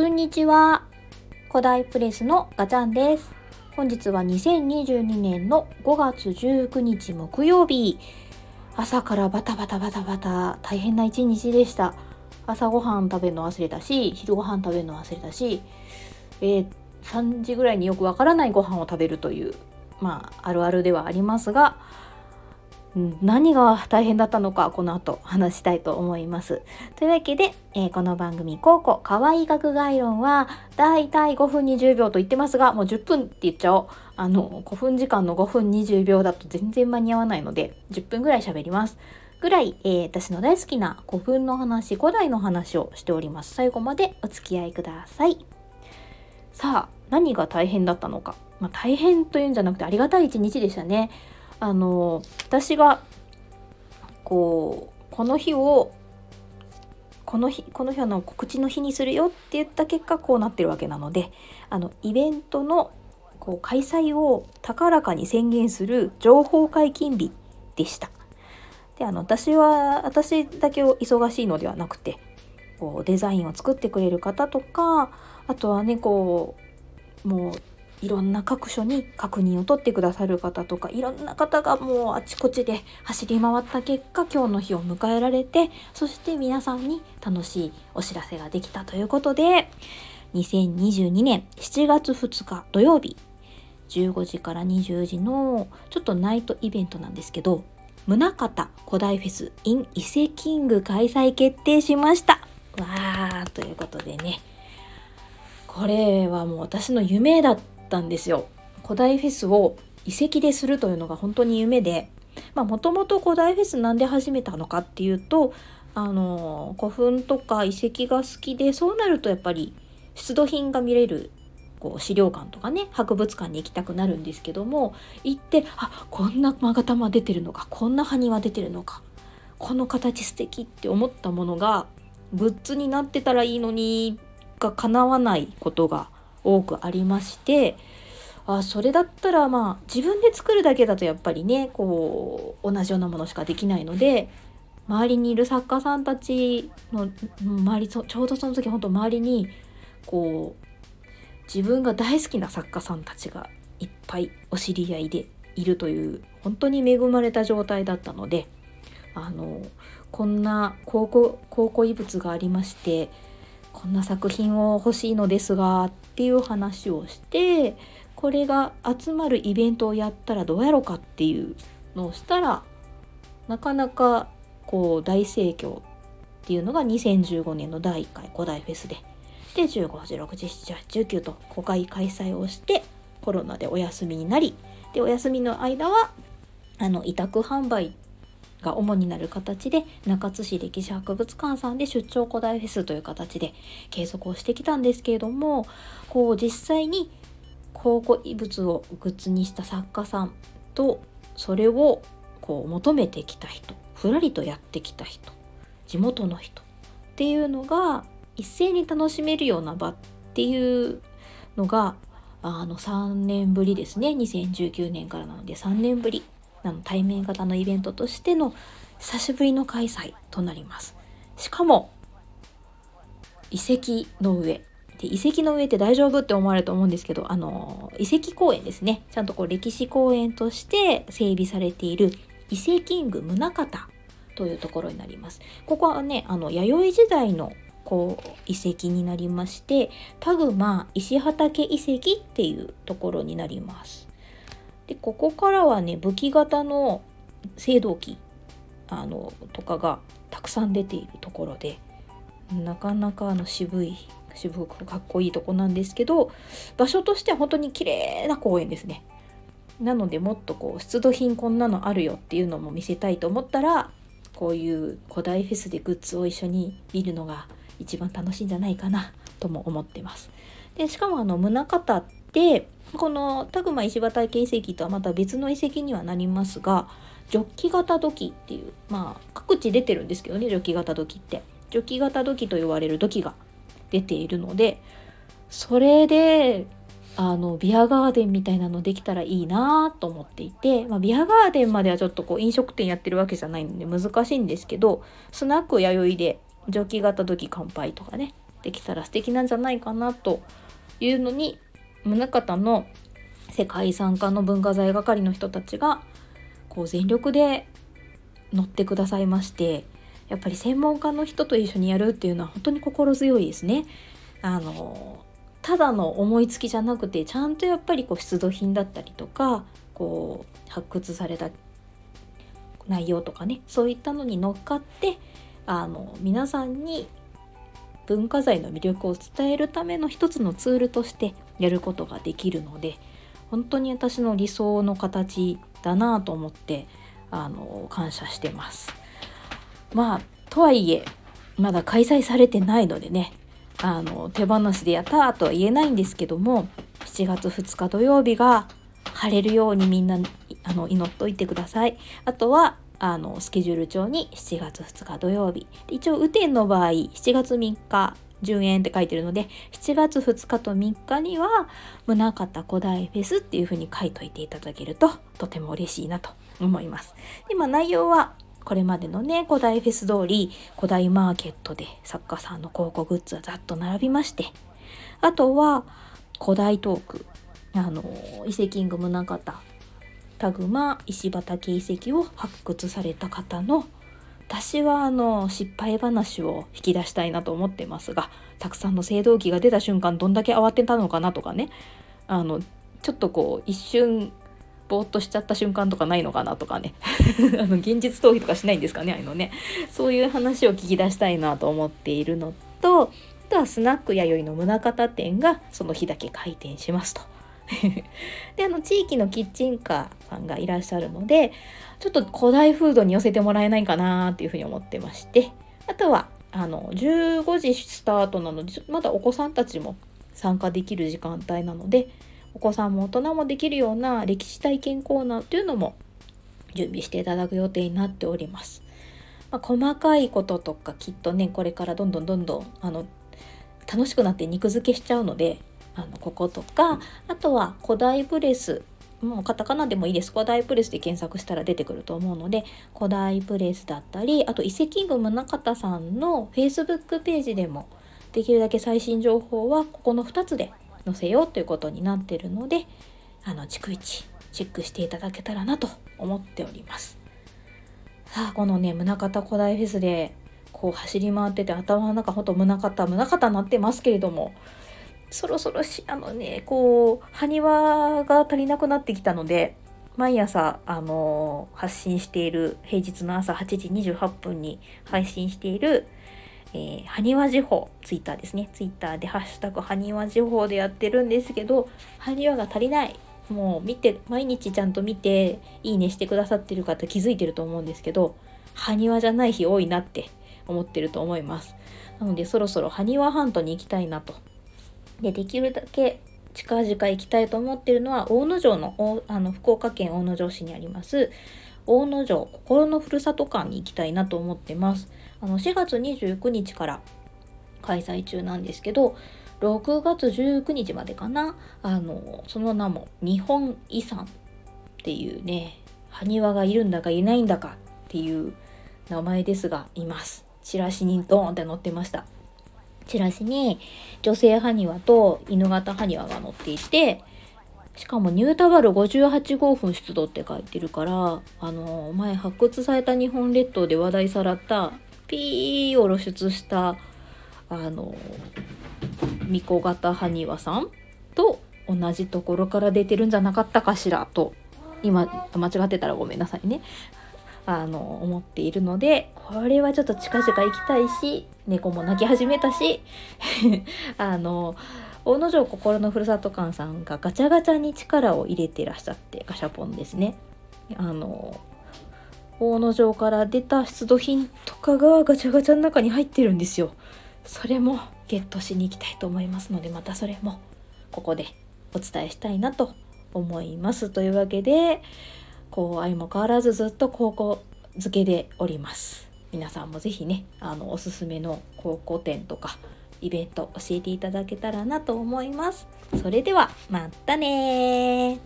こんにちは。古代プレスのガチャンです。本日は2022年の5月19日木曜日。朝からバタバタバタバタ。大変な一日でした。朝ごはん食べるの忘れたし昼ごはん食べるの忘れたし、えー、3時ぐらいによくわからないご飯を食べるというまああるあるではありますが何が大変だったのかこの後話したいと思います。というわけで、えー、この番組「高校かわいい学概論」はだいたい5分20秒と言ってますがもう10分って言っちゃおう。あの5分時間の5分20秒だと全然間に合わないので10分ぐらい喋ります。ぐらい、えー、私の大好きな古墳の話古代の話をしております。最後までお付き合いください。さあ何が大変だったのか、まあ、大変というんじゃなくてありがたい一日でしたね。あの私がこうこの日をこの日この日の告知の日にするよって言った結果こうなってるわけなのであのイベントのこう開催を高らかに宣言する情報解禁日でした。であの私は私だけを忙しいのではなくてこうデザインを作ってくれる方とかあとはねこうもういろんな各所に確認を取ってくださる方とかいろんな方がもうあちこちで走り回った結果今日の日を迎えられてそして皆さんに楽しいお知らせができたということで2022年7月2日土曜日15時から20時のちょっとナイトイベントなんですけど宗像古代フェス in 伊勢キング開催決定しました。わーということでね。これはもう私の夢だったたんですよ。古代フェスを遺跡でするというのが本当に夢でもともと古代フェスなんで始めたのかっていうとあの古墳とか遺跡が好きでそうなるとやっぱり出土品が見れるこう資料館とかね博物館に行きたくなるんですけども行ってあこんな勾玉出てるのかこんな埴輪出てるのかこの形素敵って思ったものがグッズになってたらいいのにが叶わないことが多くありましてあそれだったらまあ自分で作るだけだとやっぱりねこう同じようなものしかできないので周りにいる作家さんたちの周りちょうどその時本当周りにこう自分が大好きな作家さんたちがいっぱいお知り合いでいるという本当に恵まれた状態だったのであのこんな考古考古遺物がありましてこんな作品を欲しいのですがっていう話をしてこれが集まるイベントをやったらどうやろうかっていうのをしたらなかなかこう大盛況っていうのが2015年の第1回古代フェスでで15、16、17、19と5回開催をしてコロナでお休みになりでお休みの間はあの委託販売が主になる形で中津市歴史博物館さんで出張古代フェスという形で継続をしてきたんですけれどもこう実際に考古遺物をグッズにした作家さんとそれをこう求めてきた人ふらりとやってきた人地元の人っていうのが一斉に楽しめるような場っていうのがあの3年ぶりですね。2019年からなので3年ぶり。あの対面型のイベントとしての久しぶりの開催となります。しかも遺跡の上で遺跡の上って大丈夫って思われると思うんですけどあの遺跡公園ですねちゃんとこう歴史公園として整備されている伊勢キング宗像というところになります。ここはねあの弥生時代のこう遺跡になりまして田熊石畑遺跡っていうところになります。でここからはね武器型の青銅器あのとかがたくさん出ているところでなかなかあの渋い渋くかっこいいとこなんですけど場所としては本当に綺麗な公園ですね。なのでもっとこう出土品こんなのあるよっていうのも見せたいと思ったらこういう古代フェスでグッズを一緒に見るのが一番楽しいんじゃないかなとも思ってます。でしかもあの宗像ってこの田熊石畑遺跡とはまた別の遺跡にはなりますがジョッキ型土器っていうまあ各地出てるんですけどねジョッキ型土器って。ジョッキ型土器と言われる土器が出ているのでそれであのビアガーデンみたいなのできたらいいなと思っていて、まあ、ビアガーデンまではちょっとこう飲食店やってるわけじゃないので難しいんですけどスナック弥生でジョッキ型土器乾杯とかねできたら素敵なんじゃないかなというのに宗像の世界遺産課の文化財係の人たちがこう全力で乗ってくださいましてやっぱり専門家の人と一緒にやるっていうのは本当に心強いですね。あのただの思いつきじゃなくてちゃんとやっぱりこう出土品だったりとかこう発掘された内容とかねそういったのに乗っかってあの皆さんに文化財の魅力を伝えるための一つのツールとしてやることができるので本当に私の理想の形だなと思ってあの感謝してます。まあとはいえまだ開催されてないのでねあの手放しでやったとは言えないんですけども7月2日土曜日が晴れるようにみんなあの祈っといてください。あとはあのスケジュール帳に7月2日土曜日一応雨天の場合7月3日10円って書いてるので7月2日と3日には宗像古代フェスっていう風に書いといていただけるととても嬉しいなと思います。でまあ、内容はこれまでのね古代フェス通り古代マーケットで作家さんの広告グッズがざっと並びましてあとは古代トークあの伊勢キング宗像田熊石畑遺跡を発掘された方の私はあの失敗話を引き出したいなと思ってますがたくさんの青銅器が出た瞬間どんだけ慌てたのかなとかね。あのちょっとこう一瞬ぼーっとしちゃった瞬間とかないのかなとかね。あの現実逃避とかしないんですかねあのね。そういう話を聞き出したいなと思っているのとあとはスナック弥生の宗像店がその日だけ開店しますと。であの地域のキッチンカーさんがいらっしゃるのでちょっと古代フードに寄せてもらえないかなっていうふうに思ってましてあとはあの15時スタートなのでまだお子さんたちも参加できる時間帯なのでお子さんも大人もできるような歴史体験コーナーというのも準備していただく予定になっております。まあ、細かいこととかきっとねこれからどんどんどんどんあの楽しくなって肉付けしちゃうのであのこことかあとは古代ブレスもうカタカナでもいいです。古代プレスで検索したら出てくると思うので古代プレスだったりあと遺跡群宗像さんの Facebook ページでもできるだけ最新情報はここの2つで載せようということになってるのであの逐一チェックしていただけたらなと思っております。さあこのね宗像古代フェスでこう走り回ってて頭の中ほんと宗像宗像になってますけれどもそろそろしあのねこう埴輪が足りなくなってきたので毎朝あの発信している平日の朝8時28分に配信しているえー、埴輪時報ツイッターですね。ツイッターで「ハッシュタグ埴輪時報」でやってるんですけど埴輪が足りない。もう見て毎日ちゃんと見ていいねしてくださってる方気づいてると思うんですけど埴輪じゃない日多いなって思ってると思います。なのでそろそろ埴輪ハントに行きたいなとでできるだけ近々行きたいと思っているのは大野城のあの福岡県大野城市にあります大野城心のふるさと館に行きたいなと思ってます。あの4月29日から開催中なんですけど6月19日までかな。あのその名も日本遺産っていうね埴輪がいるんだかいないんだかっていう名前ですがいます。チラシにドーンって載ってました。チラシに女性埴輪と犬型埴輪が載っていてしかもニュータバル58号分出土って書いてるからあの前発掘された日本列島で話題さらったピーを露出したあの巫女型埴輪さんと同じところから出てるんじゃなかったかしらと。今間違ってたらごめんなさいね。あの思っているのでこれはちょっと近々行きたいし猫も泣き始めたし あの大野城心のふるさと館さんがガチャガチャに力を入れてらっしゃってガシャポンですね。あの大野城から出た出土品とかがガチャガチャの中に入ってるんですよ。それもゲットしに行きたいと思いますのでまたそれもここでお伝えしたいなと思います。というわけでこう相も変わらずずっと高校付けでおります。皆さんも是非ねあのおすすめの高校展とかイベント教えていただけたらなと思います。それではまたね